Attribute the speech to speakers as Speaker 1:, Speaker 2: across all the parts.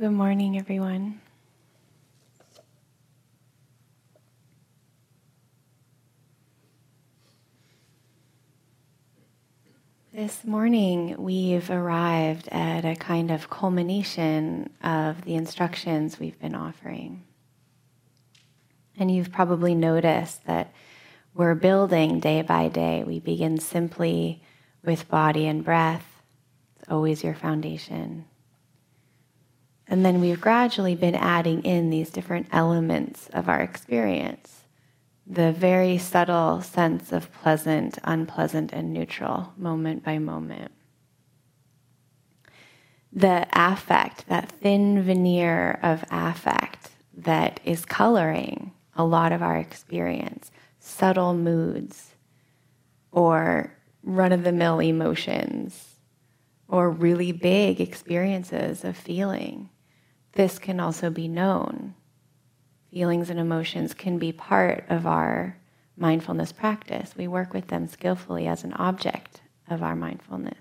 Speaker 1: Good morning, everyone. This morning, we've arrived at a kind of culmination of the instructions we've been offering. And you've probably noticed that we're building day by day. We begin simply with body and breath, it's always your foundation. And then we've gradually been adding in these different elements of our experience the very subtle sense of pleasant, unpleasant, and neutral moment by moment. The affect, that thin veneer of affect that is coloring a lot of our experience, subtle moods, or run of the mill emotions, or really big experiences of feeling. This can also be known feelings and emotions can be part of our mindfulness practice. We work with them skillfully as an object of our mindfulness.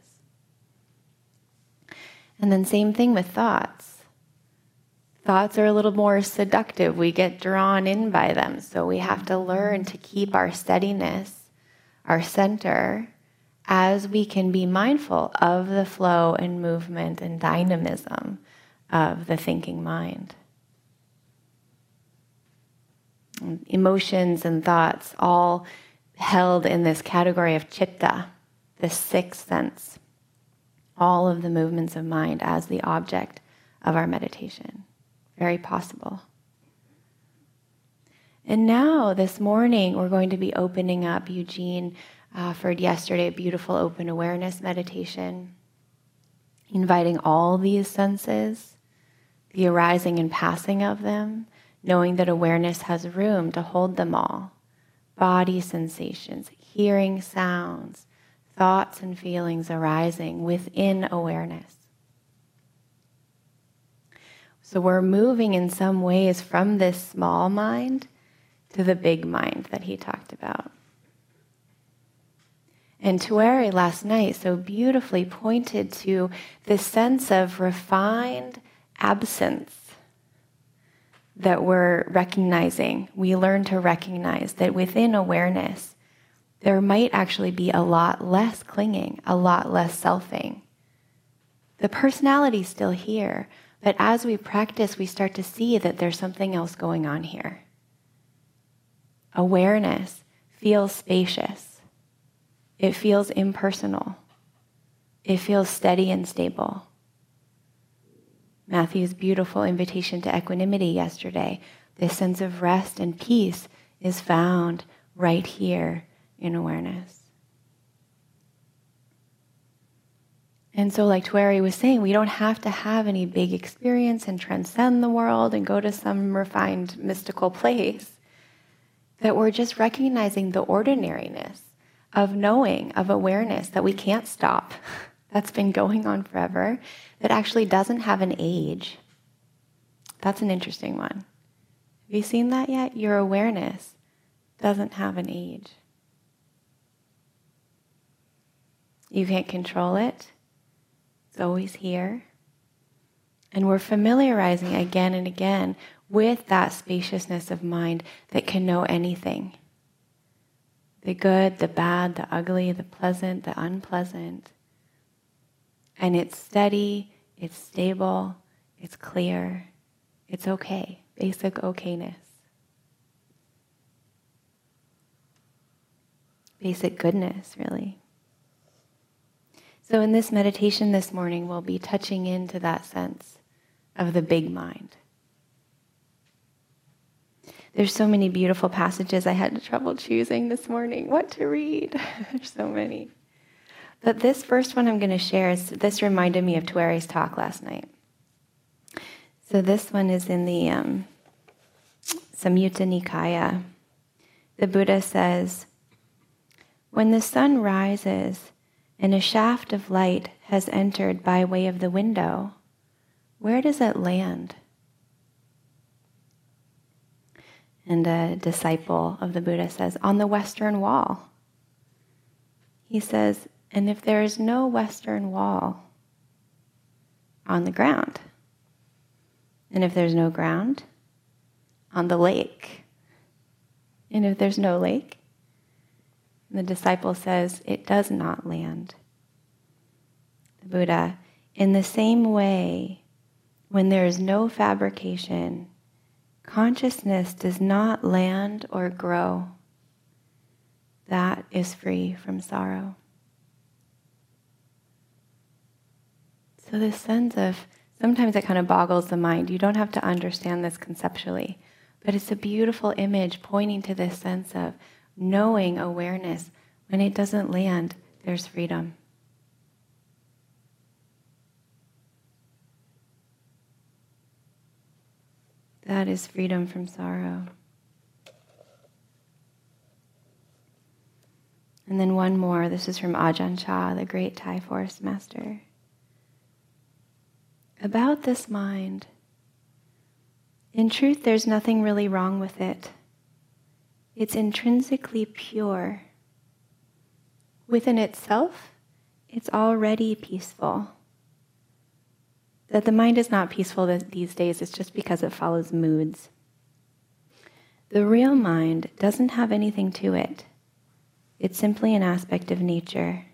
Speaker 1: And then, same thing with thoughts. Thoughts are a little more seductive. We get drawn in by them. So, we have to learn to keep our steadiness, our center, as we can be mindful of the flow and movement and dynamism of the thinking mind emotions and thoughts all held in this category of chitta, the sixth sense. All of the movements of mind as the object of our meditation. Very possible. And now, this morning, we're going to be opening up. Eugene uh, offered yesterday a beautiful open awareness meditation, inviting all these senses, the arising and passing of them, knowing that awareness has room to hold them all body sensations, hearing sounds, thoughts and feelings arising within awareness. So we're moving in some ways from this small mind to the big mind that he talked about. And Tuere last night so beautifully pointed to this sense of refined absence that we're recognizing. We learn to recognize that within awareness, there might actually be a lot less clinging, a lot less selfing. The personality's still here, but as we practice, we start to see that there's something else going on here. Awareness feels spacious, it feels impersonal, it feels steady and stable. Matthew's beautiful invitation to equanimity yesterday. This sense of rest and peace is found right here in awareness. And so, like Tuere was saying, we don't have to have any big experience and transcend the world and go to some refined mystical place. That we're just recognizing the ordinariness of knowing, of awareness that we can't stop. That's been going on forever that actually doesn't have an age. That's an interesting one. Have you seen that yet? Your awareness doesn't have an age. You can't control it, it's always here. And we're familiarizing again and again with that spaciousness of mind that can know anything the good, the bad, the ugly, the pleasant, the unpleasant. And it's steady, it's stable, it's clear, it's okay, basic okayness. Basic goodness, really. So, in this meditation this morning, we'll be touching into that sense of the big mind. There's so many beautiful passages I had trouble choosing this morning. What to read? There's so many. But this first one I'm going to share is this reminded me of Tuere's talk last night. So this one is in the um, Samyutta Nikaya. The Buddha says, When the sun rises and a shaft of light has entered by way of the window, where does it land? And a disciple of the Buddha says, On the western wall. He says, and if there is no western wall on the ground, And if there's no ground, on the lake. And if there's no lake, the disciple says, it does not land. The Buddha, in the same way, when there is no fabrication, consciousness does not land or grow. That is free from sorrow. So, this sense of sometimes it kind of boggles the mind. You don't have to understand this conceptually, but it's a beautiful image pointing to this sense of knowing awareness. When it doesn't land, there's freedom. That is freedom from sorrow. And then one more. This is from Ajahn Chah, the great Thai forest master. About this mind, in truth, there's nothing really wrong with it. It's intrinsically pure. Within itself, it's already peaceful. That the mind is not peaceful these days is just because it follows moods. The real mind doesn't have anything to it, it's simply an aspect of nature.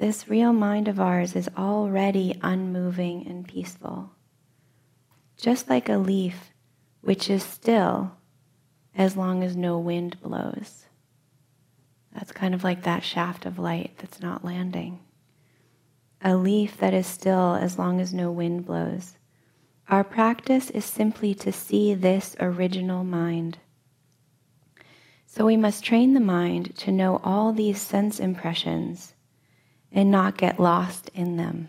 Speaker 1: This real mind of ours is already unmoving and peaceful just like a leaf which is still as long as no wind blows. That's kind of like that shaft of light that's not landing. A leaf that is still as long as no wind blows. Our practice is simply to see this original mind. So we must train the mind to know all these sense impressions and not get lost in them.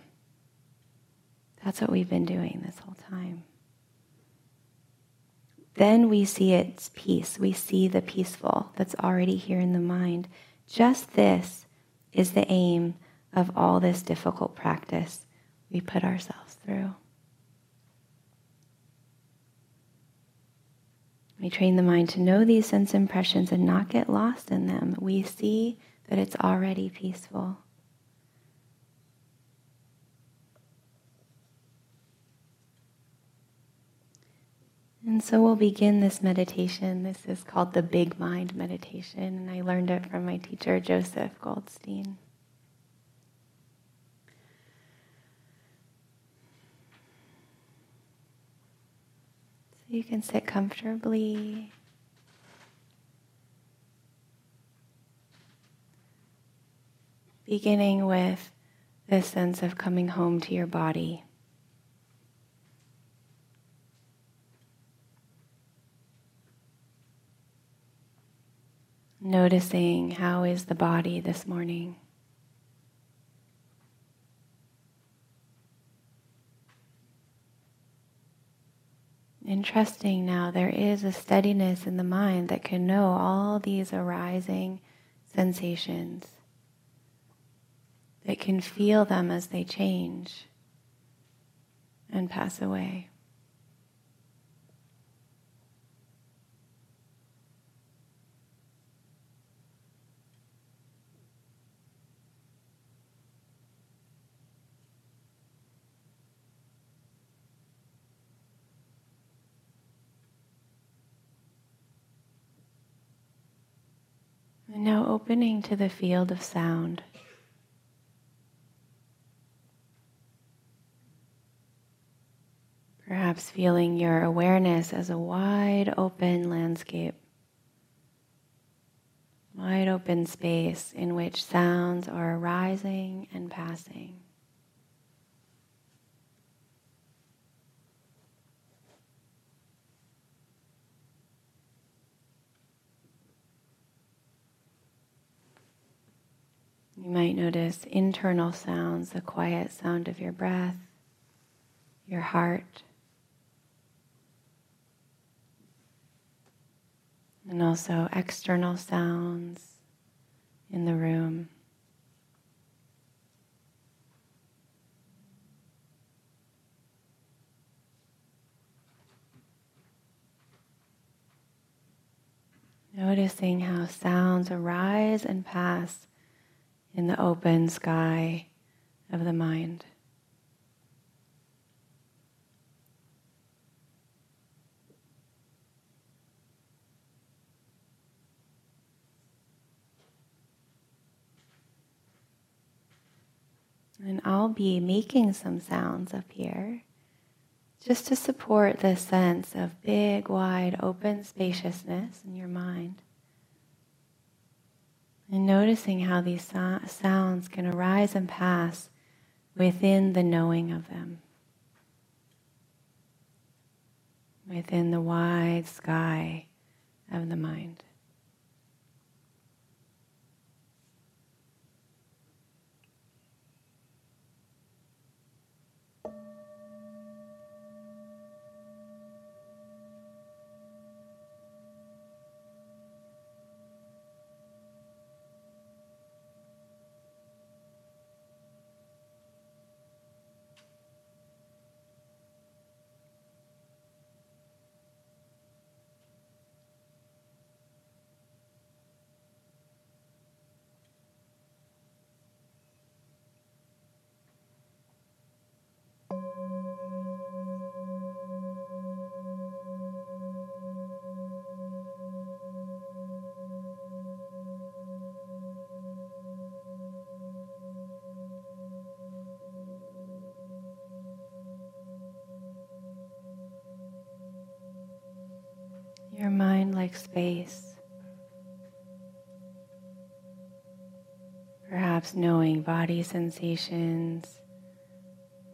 Speaker 1: That's what we've been doing this whole time then we see its peace. We see the peaceful that's already here in the mind. Just this is the aim of all this difficult practice we put ourselves through. We train the mind to know these sense impressions and not get lost in them. We see that it's already peaceful. And so we'll begin this meditation. This is called the Big Mind Meditation, and I learned it from my teacher, Joseph Goldstein. So you can sit comfortably. Beginning with this sense of coming home to your body. Noticing how is the body this morning. Interesting now there is a steadiness in the mind that can know all these arising sensations, that can feel them as they change and pass away. And now opening to the field of sound. Perhaps feeling your awareness as a wide open landscape, wide open space in which sounds are arising and passing. You might notice internal sounds, the quiet sound of your breath, your heart, and also external sounds in the room. Noticing how sounds arise and pass in the open sky of the mind. And I'll be making some sounds up here just to support this sense of big, wide, open spaciousness in your mind. And noticing how these so- sounds can arise and pass within the knowing of them, within the wide sky of the mind. Your mind like space. Perhaps knowing body sensations,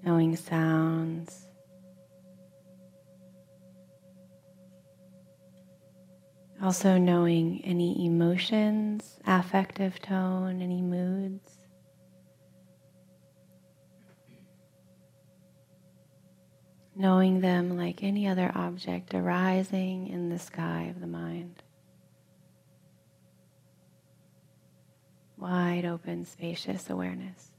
Speaker 1: knowing sounds. Also knowing any emotions, affective tone, any moods. Knowing them like any other object arising in the sky of the mind. Wide open, spacious awareness.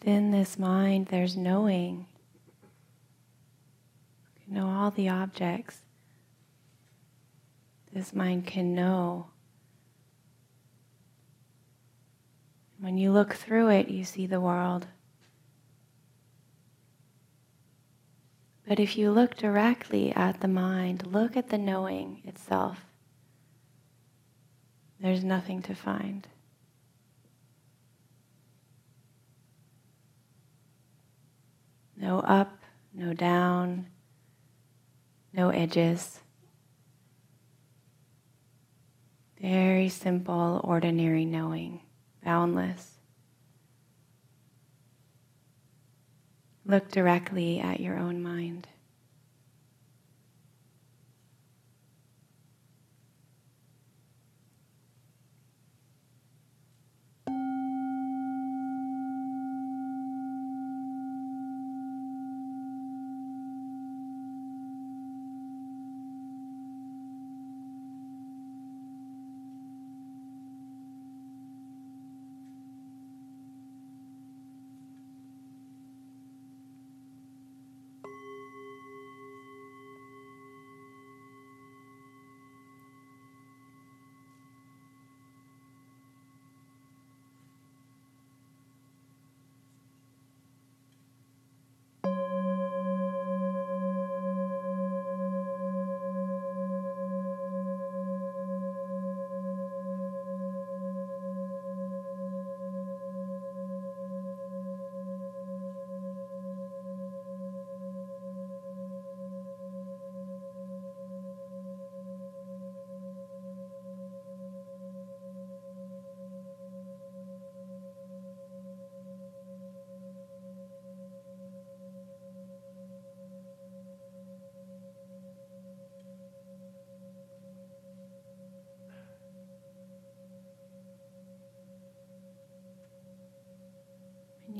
Speaker 1: Within this mind, there's knowing. You can know all the objects. This mind can know. When you look through it, you see the world. But if you look directly at the mind, look at the knowing itself, there's nothing to find. No up, no down, no edges. Very simple, ordinary knowing, boundless. Look directly at your own mind.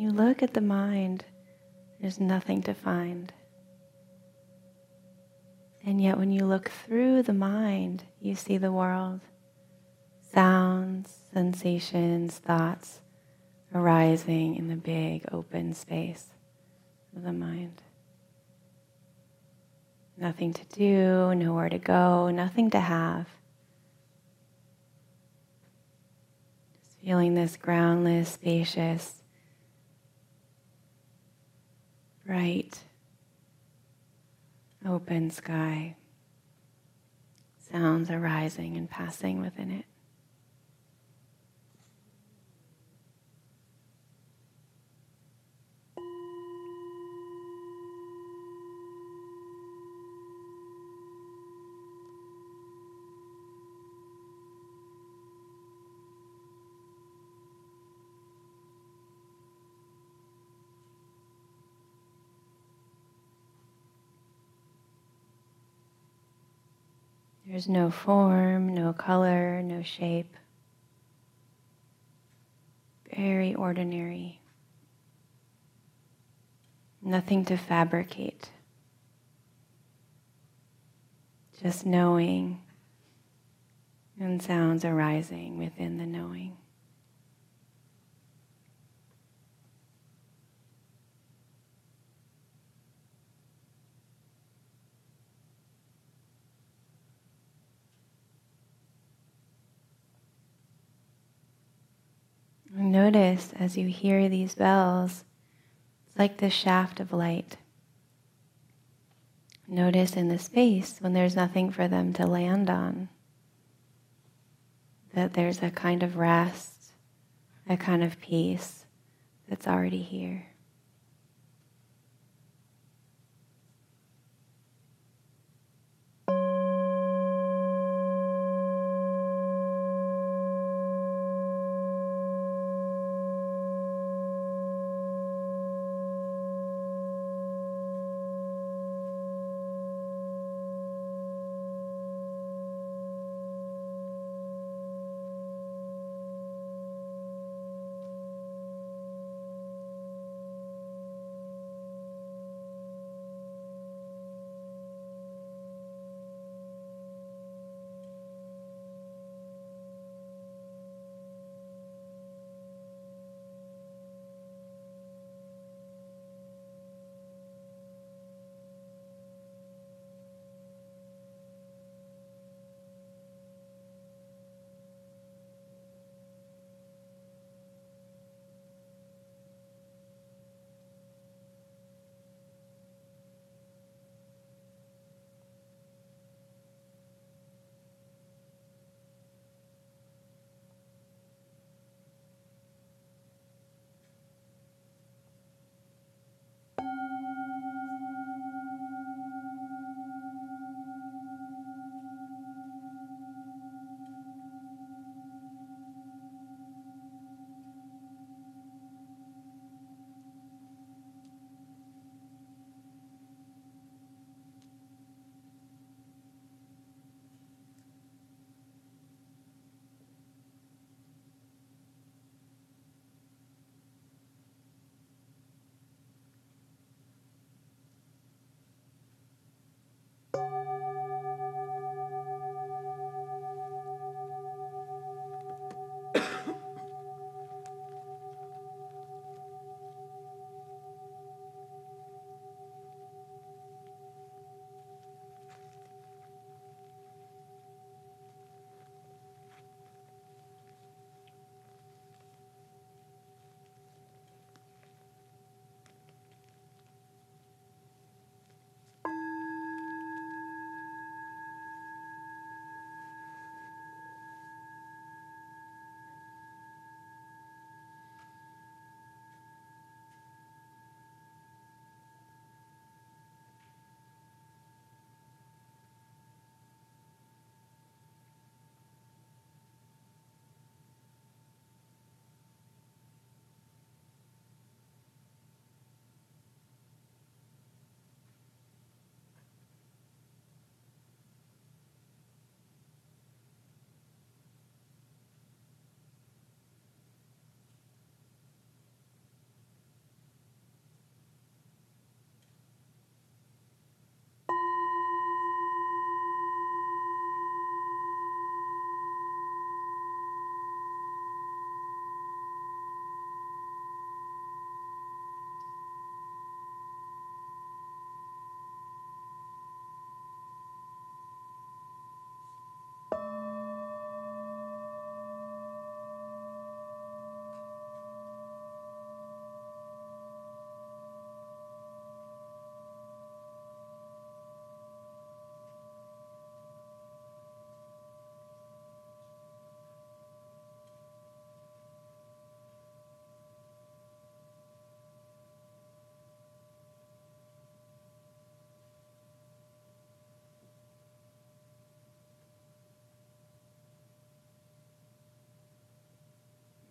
Speaker 1: You look at the mind, there's nothing to find. And yet, when you look through the mind, you see the world. Sounds, sensations, thoughts arising in the big open space of the mind. Nothing to do, nowhere to go, nothing to have. Just feeling this groundless, spacious, bright, open sky. Sounds arising and passing within it. There's no form, no color, no shape. Very ordinary. Nothing to fabricate. Just knowing and sounds arising within the knowing. Notice as you hear these bells, it's like the shaft of light. Notice in the space when there's nothing for them to land on, that there's a kind of rest, a kind of peace that's already here.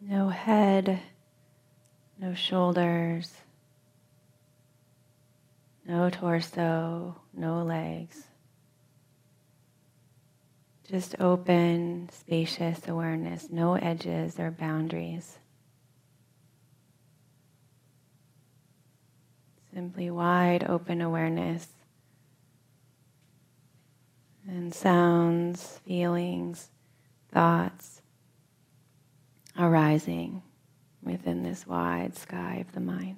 Speaker 1: No head, no shoulders, no torso, no legs. Just open, spacious awareness, no edges or boundaries. Simply wide open awareness and sounds, feelings, thoughts arising within this wide sky of the mind.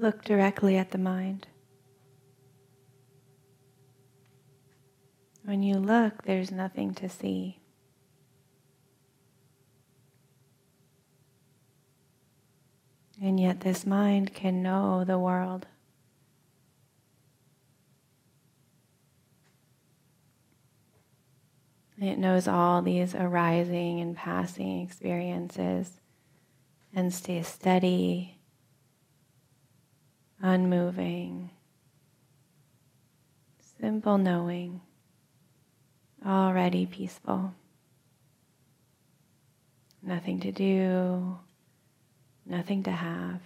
Speaker 1: Look directly at the mind. When you look, there's nothing to see. And yet, this mind can know the world. It knows all these arising and passing experiences and stays steady unmoving, simple knowing, already peaceful. Nothing to do, nothing to have.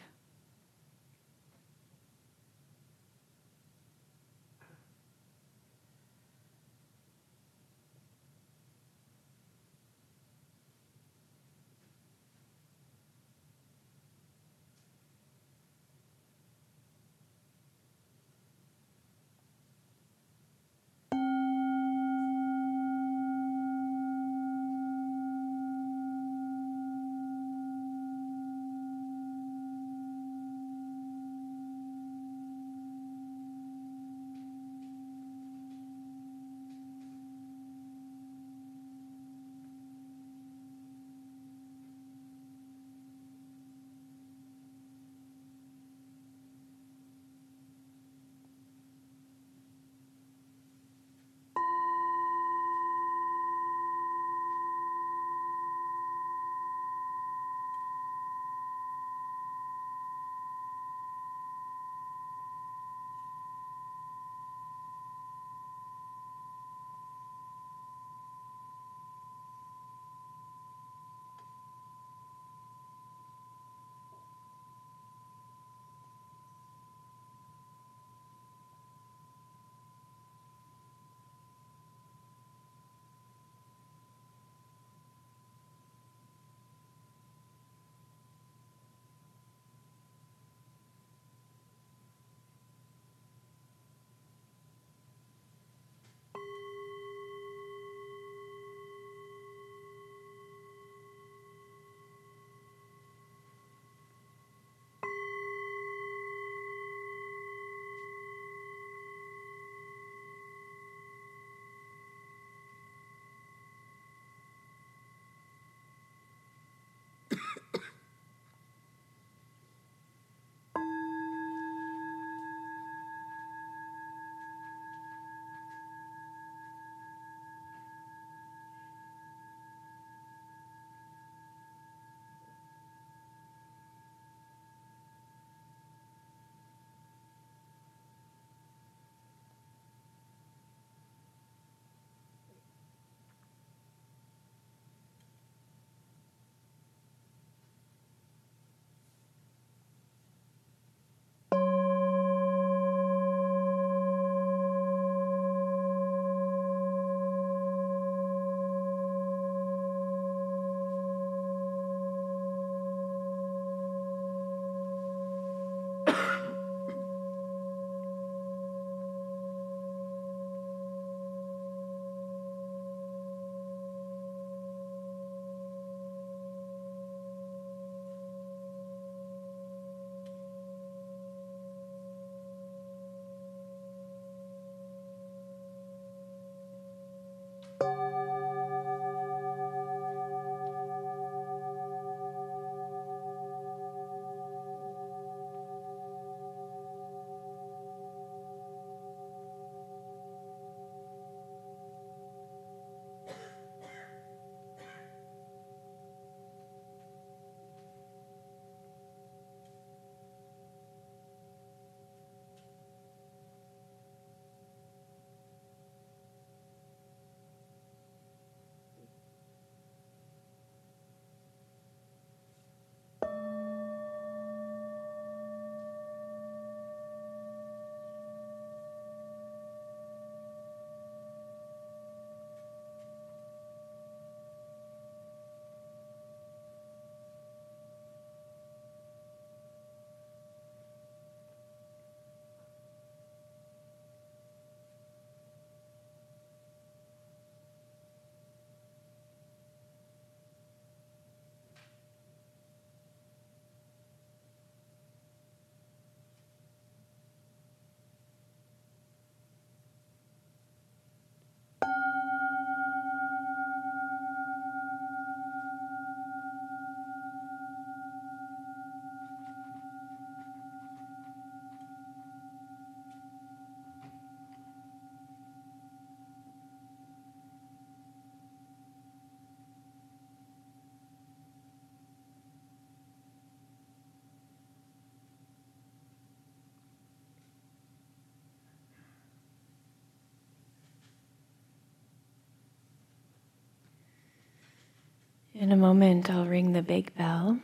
Speaker 1: In a moment, I'll ring the big bell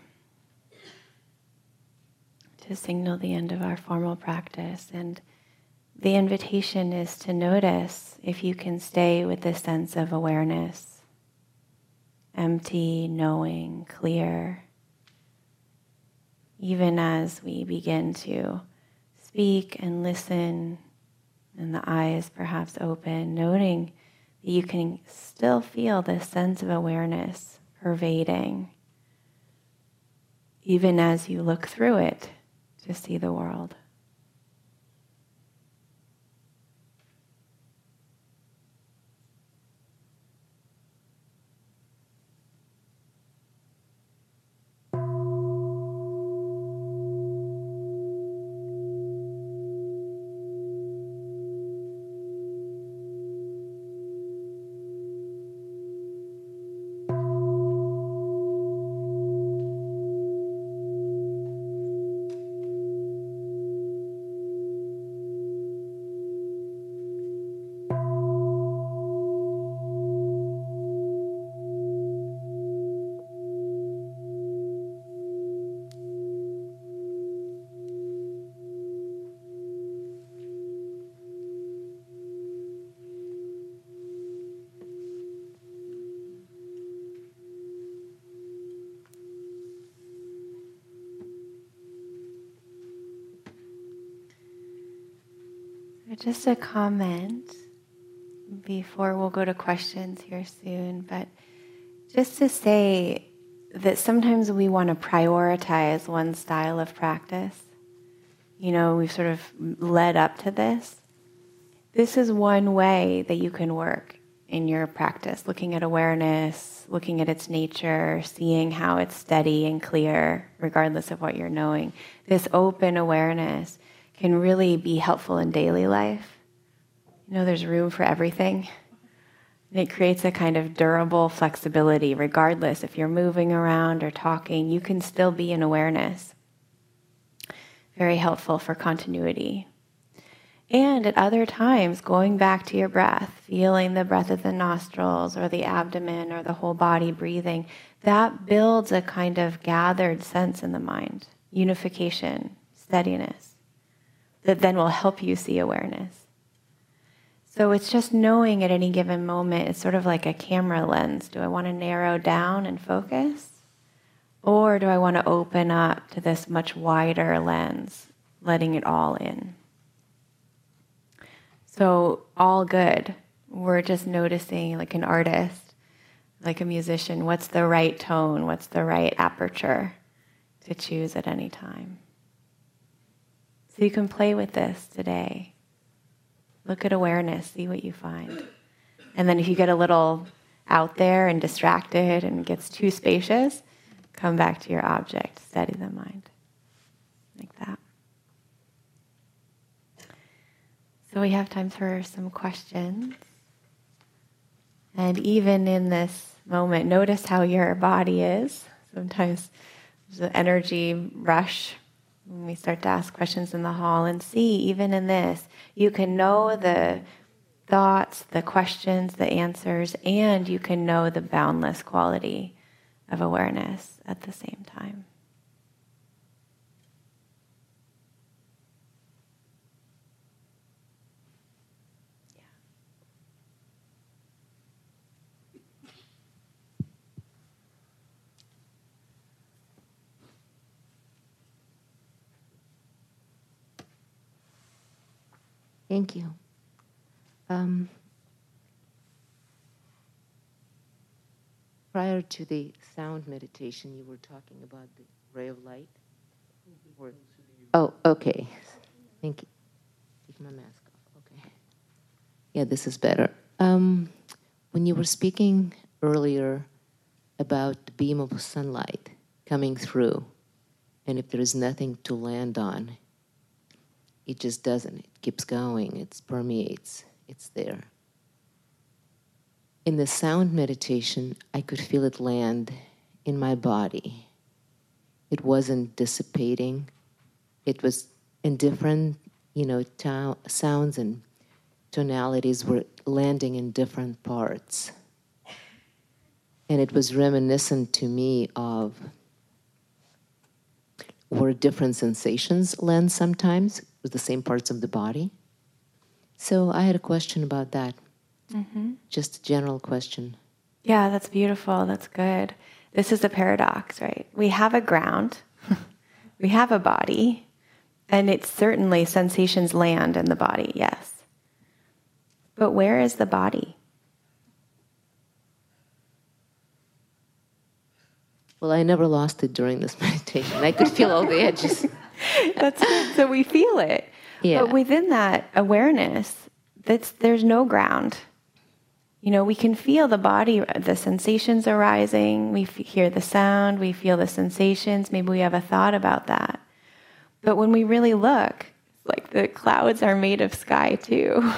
Speaker 1: to signal the end of our formal practice. And the invitation is to notice if you can stay with this sense of awareness empty, knowing, clear. Even as we begin to speak and listen, and the eyes perhaps open, noting that you can still feel this sense of awareness pervading, even as you look through it to see the world. Just a comment before we'll go to questions here soon, but just to say that sometimes we want to prioritize one style of practice. You know, we've sort of led up to this. This is one way that you can work in your practice, looking at awareness, looking at its nature, seeing how it's steady and clear, regardless of what you're knowing. This open awareness can really be helpful in daily life. You know, there's room for everything. And it creates a kind of durable flexibility, regardless if you're moving around or talking, you can still be in awareness. Very helpful for continuity. And at other times, going back to your breath, feeling the breath of the nostrils or the abdomen or the whole body breathing, that builds a kind of gathered sense in the mind, unification, steadiness that then will help you see awareness. So it's just knowing at any given moment, it's sort of like a camera lens. Do I want to narrow down and focus? Or do I want to open up to this much wider lens, letting it all in? So, all good. We're just noticing, like an artist, like a musician, what's the right tone, what's the right aperture to choose at any time. So you can play with this today. Look at awareness, see what you find. And then if you get a little out there and distracted and gets too spacious, come back to your object, steady the mind. Like that. So we have time for some questions. And even in this moment, notice how your body is. Sometimes there's an energy rush we start to ask questions in the hall and see, even in this, you can know the thoughts, the questions, the answers, and you can know the boundless quality of awareness at the same time.
Speaker 2: Thank you. Um, prior to the sound meditation, you were talking about the ray of light. Or, oh, okay. Thank you. Take my mask off. Okay. Yeah, this is better. Um, when you were speaking earlier about the beam of sunlight coming through, and if there is nothing to land on, it just doesn't. It keeps going, it permeates, it's there. In the sound meditation, I could feel it land in my body. It wasn't dissipating. It was in different, you know, to- sounds and tonalities were landing in different parts. And it was reminiscent to me of where different sensations land sometimes with the same parts of the body. So I had a question about that. Mm-hmm. Just a general question.
Speaker 1: Yeah, that's beautiful. That's good. This is a paradox, right? We have a ground, we have a body, and it's certainly sensations land in the body, yes. But where is the body?
Speaker 2: Well, I never lost it during this meditation. I could feel all the edges.
Speaker 1: That's good. So we feel it. Yeah. But within that awareness, that's, there's no ground. You know, we can feel the body, the sensations arising. We f- hear the sound, we feel the sensations. Maybe we have a thought about that. But when we really look, like the clouds are made of sky too.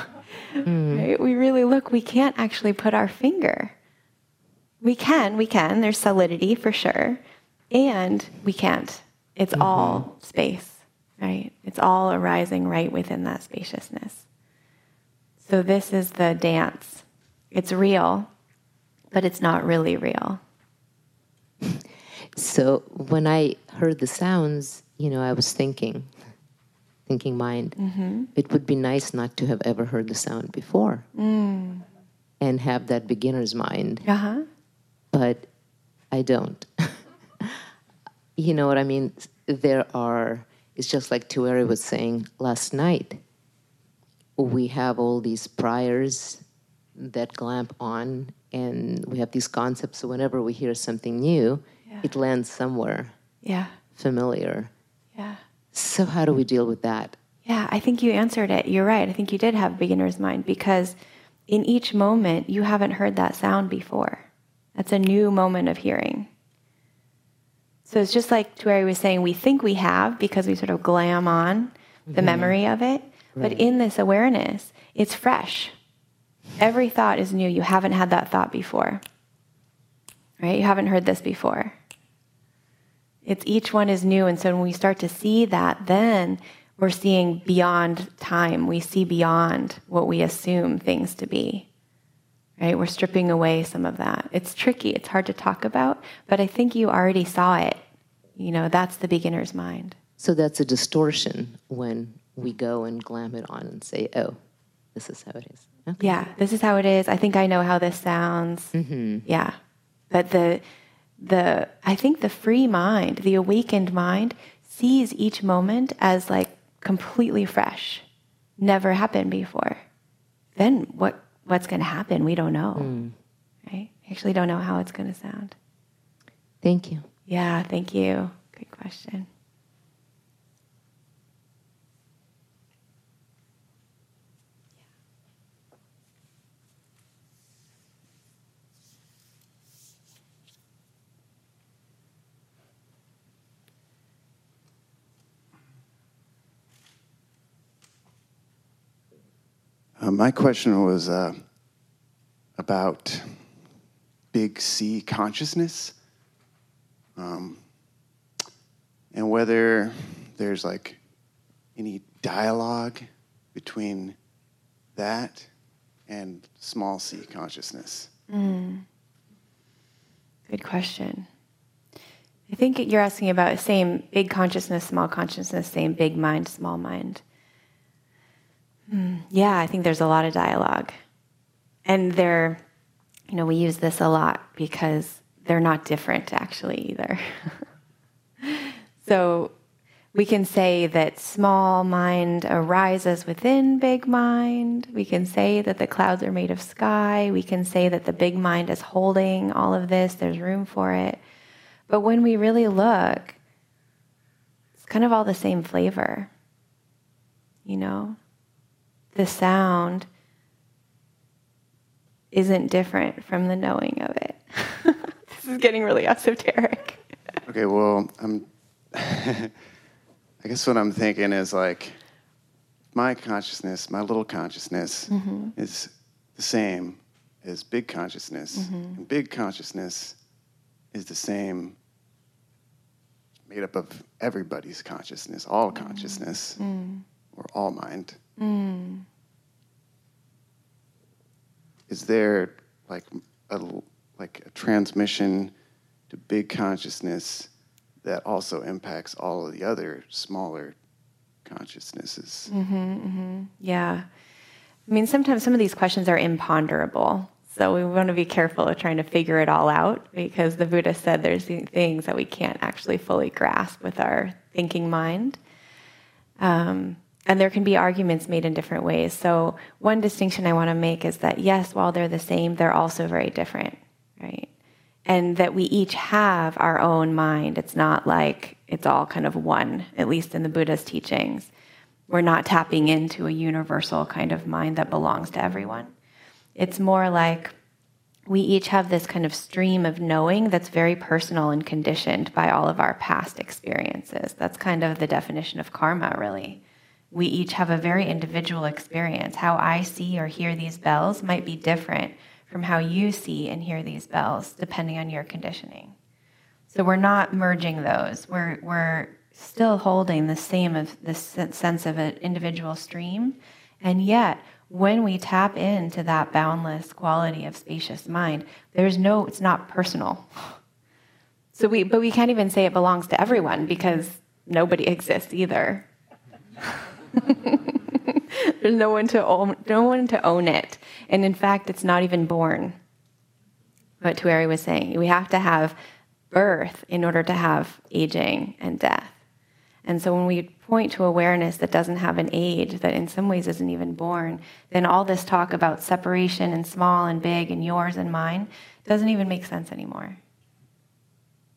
Speaker 1: Mm. Right? We really look, we can't actually put our finger. We can, we can. There's solidity for sure. And we can't. It's mm-hmm. all space, right? It's all arising right within that spaciousness. So this is the dance. It's real, but it's not really real.
Speaker 2: So when I heard the sounds, you know, I was thinking, thinking mind, mm-hmm. it would be nice not to have ever heard the sound before mm. and have that beginner's mind. Uh-huh. But I don't. you know what I mean? There are, it's just like Tuere was saying last night. We have all these priors that clamp on, and we have these concepts. So whenever we hear something new, yeah. it lands somewhere.
Speaker 1: Yeah.
Speaker 2: Familiar.
Speaker 1: Yeah.
Speaker 2: So how do we deal with that?
Speaker 1: Yeah, I think you answered it. You're right. I think you did have a beginner's mind because in each moment you haven't heard that sound before. That's a new moment of hearing. So it's just like Tuere was saying, we think we have because we sort of glam on the mm-hmm. memory of it. Right. But in this awareness, it's fresh. Every thought is new. You haven't had that thought before. Right? You haven't heard this before. It's each one is new. And so when we start to see that, then we're seeing beyond time. We see beyond what we assume things to be. Right? We're stripping away some of that. It's tricky. It's hard to talk about, but I think you already saw it. You know, that's the beginner's mind.
Speaker 2: So that's a distortion when we go and glam it on and say, "Oh, this is how it is."
Speaker 1: Okay. Yeah, this is how it is. I think I know how this sounds. Mm-hmm. Yeah, but the the I think the free mind, the awakened mind, sees each moment as like completely fresh, never happened before. Then what what's going to happen? We don't know. Mm. Right? We actually don't know how it's going to sound.
Speaker 2: Thank you.
Speaker 1: Yeah, thank you. Good question.
Speaker 3: Uh, my question was uh, about big C consciousness um, and whether there's like any dialogue between that and small c consciousness. Mm.
Speaker 1: Good question. I think you're asking about same big consciousness, small consciousness, same big mind, small mind. Mm, yeah, I think there's a lot of dialogue. And they're, you know, we use this a lot because they're not different actually either. so we can say that small mind arises within big mind. We can say that the clouds are made of sky. We can say that the big mind is holding all of this, there's room for it. But when we really look, it's kind of all the same flavor, you know? The sound isn't different from the knowing of it. this is getting really esoteric.
Speaker 3: okay, well, I'm I guess what I'm thinking is like my consciousness, my little consciousness mm-hmm. is the same as big consciousness. Mm-hmm. And big consciousness is the same made up of everybody's consciousness, all consciousness, mm. or all mind. Mm. Is there like a like a transmission to big consciousness that also impacts all of the other smaller consciousnesses.
Speaker 1: Yeah. I mean, sometimes some of these questions are imponderable. So we want to be careful of trying to figure it all out because the Buddha said there's things that we can't actually fully grasp with our thinking mind. Um, and there can be arguments made in different ways. So one distinction I want to make is that yes, while they're the same, they're also very different, right? And that we each have our own mind. It's not like it's all kind of one, at least in the Buddha's teachings. We're not tapping into a universal kind of mind that belongs to everyone. It's more like we each have this kind of stream of knowing that's very personal and conditioned by all of our past experiences. That's kind of the definition of karma, really. We each have a very individual experience. How I see or hear these bells might be different from how you see and hear these bells, depending on your conditioning. So we're not merging those. We're, we're still holding the same of this sense of an individual stream, and yet when we tap into that boundless quality of spacious mind, there's no, it's not personal. So we, but we can't even say it belongs to everyone because nobody exists either. there's no one to own, no one to own it, and in fact, it's not even born. What Tuere was saying, we have to have birth in order to have aging and death. And so when we point to awareness that doesn't have an age, that in some ways isn't even born, then all this talk about separation and small and big and yours and mine doesn't even make sense anymore.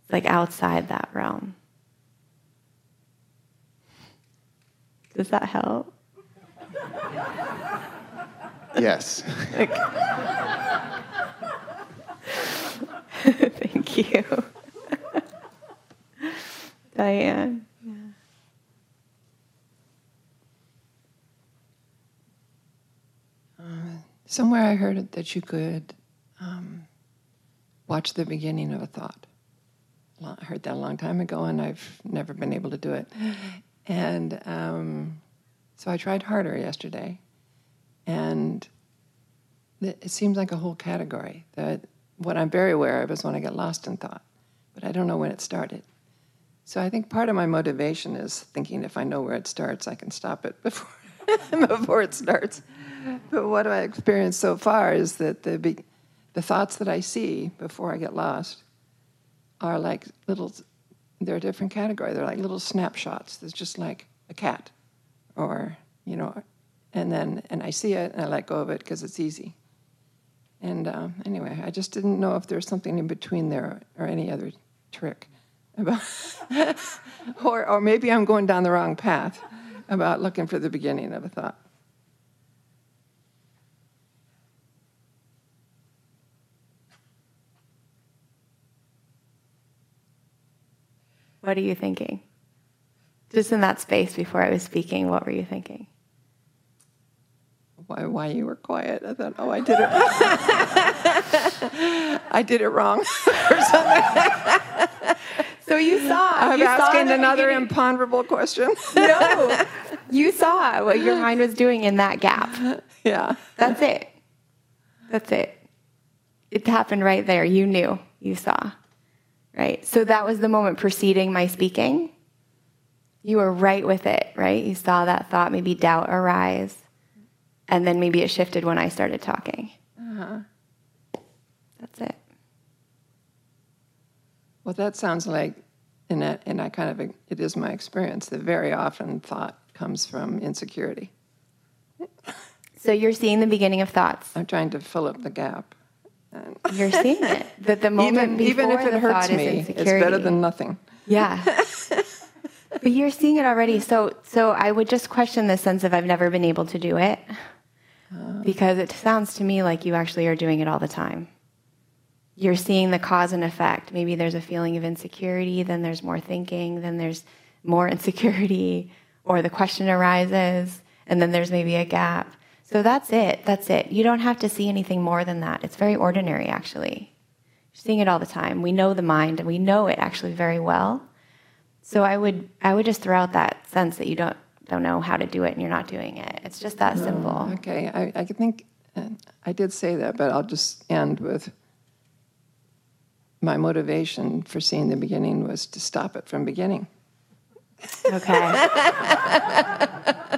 Speaker 1: It's like outside that realm. Does that help?
Speaker 3: Yes.
Speaker 1: Thank you. Diane.
Speaker 4: Somewhere I heard that you could um, watch the beginning of a thought. I heard that a long time ago, and I've never been able to do it. And um, so I tried harder yesterday, and it seems like a whole category. That what I'm very aware of is when I get lost in thought, but I don't know when it started. So I think part of my motivation is thinking if I know where it starts, I can stop it before before it starts. But what I experienced so far is that the be- the thoughts that I see before I get lost are like little. They're a different category. They're like little snapshots. There's just like a cat, or you know, and then and I see it and I let go of it because it's easy. And uh, anyway, I just didn't know if there's something in between there or any other trick about, or or maybe I'm going down the wrong path about looking for the beginning of a thought.
Speaker 1: What are you thinking? Just in that space before I was speaking, what were you thinking?
Speaker 4: Why, why you were quiet? I thought, oh, I did it. I did it wrong or something.
Speaker 1: So you saw.
Speaker 4: I'm
Speaker 1: you
Speaker 4: asking
Speaker 1: the
Speaker 4: another
Speaker 1: beginning.
Speaker 4: imponderable question.
Speaker 1: no, you saw what your mind was doing in that gap.
Speaker 4: yeah.
Speaker 1: That's it. That's it. It happened right there. You knew. You saw. Right? So that was the moment preceding my speaking. You were right with it, right? You saw that thought, maybe doubt arise. And then maybe it shifted when I started talking.
Speaker 4: Uh-huh.
Speaker 1: That's it.
Speaker 4: Well, that sounds like, and that, and I kind of, it is my experience that very often thought comes from insecurity.
Speaker 1: So you're seeing the beginning of thoughts.
Speaker 4: I'm trying to fill up the gap.
Speaker 1: You're seeing it. That the moment
Speaker 4: even, even if
Speaker 1: before
Speaker 4: it
Speaker 1: the
Speaker 4: hurts
Speaker 1: thought is
Speaker 4: me, it's
Speaker 1: insecurity.
Speaker 4: better than nothing.
Speaker 1: Yeah. but you're seeing it already. So so I would just question the sense of I've never been able to do it. Uh. Because it sounds to me like you actually are doing it all the time. You're seeing the cause and effect. Maybe there's a feeling of insecurity, then there's more thinking, then there's more insecurity, or the question arises, and then there's maybe a gap. So that's it. That's it. You don't have to see anything more than that. It's very ordinary, actually. You're seeing it all the time. We know the mind, and we know it actually very well. So I would, I would just throw out that sense that you don't, don't know how to do it and you're not doing it. It's just that simple.
Speaker 4: Okay, I, I think uh, I did say that, but I'll just end with my motivation for seeing the beginning was to stop it from beginning.
Speaker 1: Okay.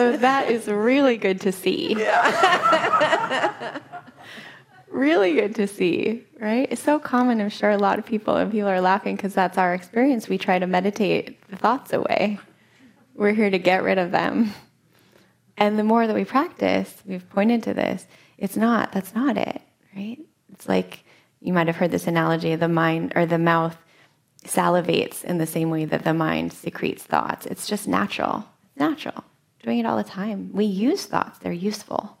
Speaker 1: so that is really good to see. Yeah. really good to see, right? It's so common, I'm sure a lot of people, and people are laughing because that's our experience. We try to meditate the thoughts away. We're here to get rid of them. And the more that we practice, we've pointed to this, it's not, that's not it, right? It's like you might have heard this analogy the mind or the mouth salivates in the same way that the mind secretes thoughts. It's just natural. natural. Doing it all the time. We use thoughts, they're useful.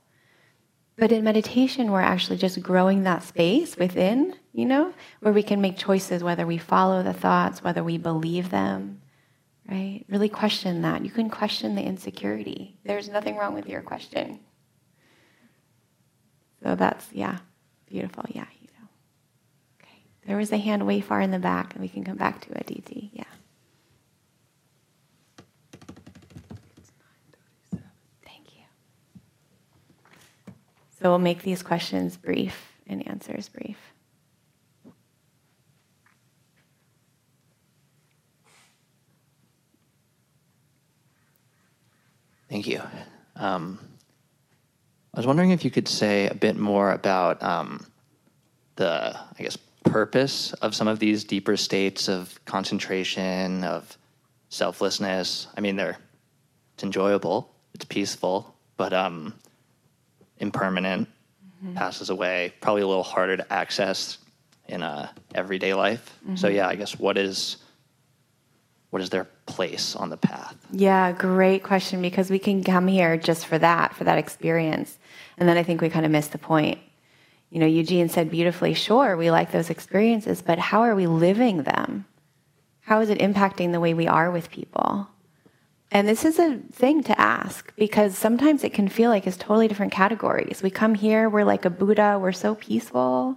Speaker 1: But in meditation, we're actually just growing that space within, you know, where we can make choices whether we follow the thoughts, whether we believe them, right? Really question that. You can question the insecurity. There's nothing wrong with your question. So that's, yeah, beautiful. Yeah, you know. Okay. There was a hand way far in the back, and we can come back to it, DT. Yeah. Thank you. So we'll make these questions brief and answers brief.
Speaker 5: Thank you. Um, I was wondering if you could say a bit more about um, the, I guess, purpose of some of these deeper states of concentration, of selflessness. I mean, they're it's enjoyable, it's peaceful, but um, impermanent, mm-hmm. passes away. Probably a little harder to access in a uh, everyday life. Mm-hmm. So yeah, I guess what is what is their place on the path?
Speaker 1: Yeah, great question because we can come here just for that, for that experience. And then I think we kind of miss the point. You know, Eugene said beautifully, sure, we like those experiences, but how are we living them? How is it impacting the way we are with people? And this is a thing to ask because sometimes it can feel like it's totally different categories. We come here, we're like a Buddha, we're so peaceful.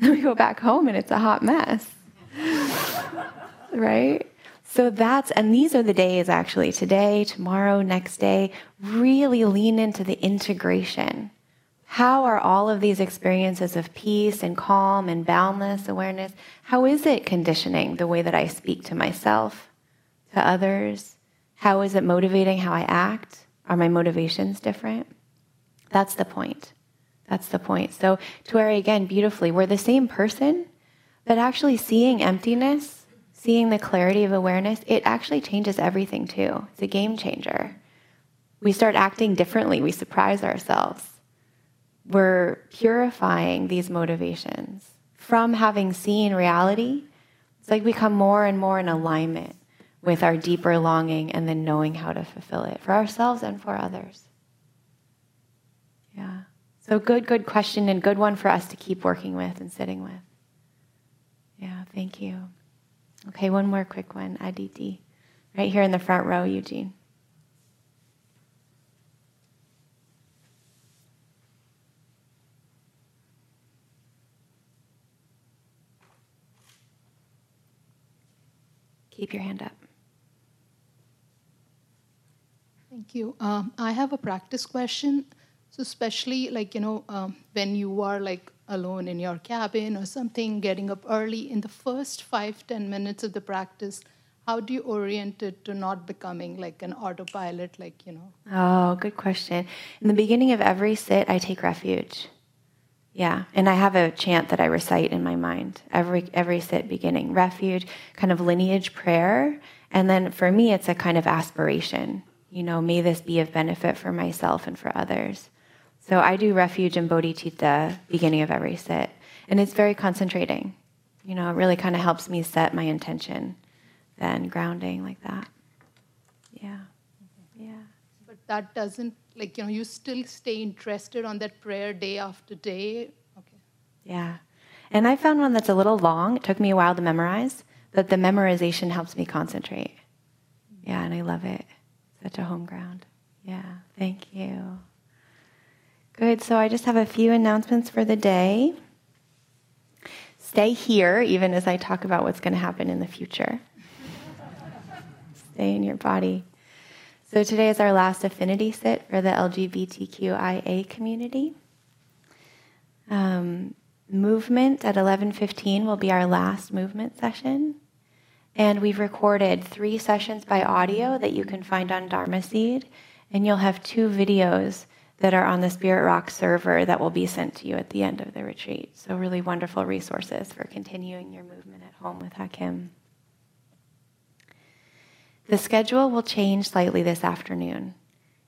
Speaker 1: And we go back home and it's a hot mess. right? So that's, and these are the days actually, today, tomorrow, next day, really lean into the integration. How are all of these experiences of peace and calm and boundless awareness, how is it conditioning the way that I speak to myself, to others? How is it motivating how I act? Are my motivations different? That's the point. That's the point. So, Tuere, again, beautifully, we're the same person, but actually seeing emptiness seeing the clarity of awareness, it actually changes everything too. It's a game changer. We start acting differently, we surprise ourselves. We're purifying these motivations. From having seen reality, it's like we come more and more in alignment with our deeper longing and then knowing how to fulfill it for ourselves and for others. Yeah. So, good, good question and good one for us to keep working with and sitting with. Yeah, thank you. Okay, one more quick one, Aditi. Right here in the front row, Eugene. Keep your hand up.
Speaker 6: Thank you. Um, I have a practice question. So, especially like, you know, um, when you are like alone in your cabin or something, getting up early, in the first five ten minutes of the practice, how do you orient it to not becoming like an autopilot, like, you know?
Speaker 1: Oh, good question. In the beginning of every sit, I take refuge. Yeah, and I have a chant that I recite in my mind every every sit beginning refuge, kind of lineage prayer, and then for me it's a kind of aspiration. You know, may this be of benefit for myself and for others. So I do refuge and bodhicitta beginning of every sit. And it's very concentrating. You know, it really kind of helps me set my intention, then grounding like that. Yeah. Yeah.
Speaker 6: But that doesn't, like, you know, you still stay interested on that prayer day after day. Okay.
Speaker 1: Yeah. And I found one that's a little long. It took me a while to memorize, but the memorization helps me concentrate. Yeah, and I love it. Such a home ground. Yeah. Thank you. Good. So I just have a few announcements for the day. Stay here, even as I talk about what's going to happen in the future. Stay in your body. So today is our last affinity sit for the LGBTQIA community. Um, movement at 11:15 will be our last movement session. And we've recorded three sessions by audio that you can find on Dharma Seed, and you'll have two videos that are on the Spirit Rock server that will be sent to you at the end of the retreat. So really wonderful resources for continuing your movement at home with Hakim. The schedule will change slightly this afternoon,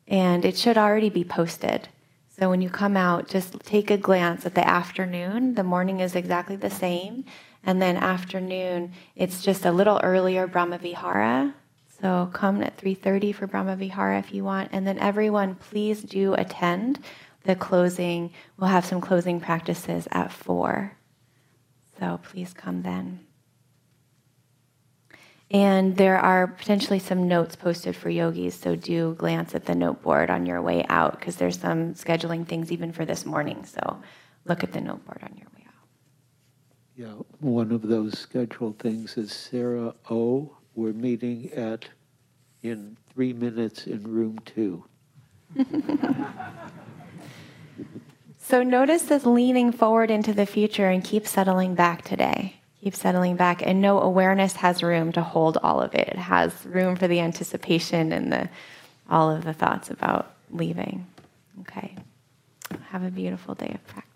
Speaker 1: and it should already be posted. So when you come out, just take a glance at the afternoon. The morning is exactly the same. And then afternoon, it's just a little earlier Brahma Vihara. So come at 3:30 for Brahma Vihara if you want. And then everyone, please do attend the closing. We'll have some closing practices at 4. So please come then. And there are potentially some notes posted for yogis, so do glance at the note board on your way out because there's some scheduling things even for this morning. So look at the note board on your way.
Speaker 7: Yeah, one of those scheduled things is Sarah O. We're meeting at in three minutes in room two.
Speaker 1: So notice this leaning forward into the future and keep settling back today. Keep settling back, and know awareness has room to hold all of it. It has room for the anticipation and the all of the thoughts about leaving. Okay. Have a beautiful day of practice.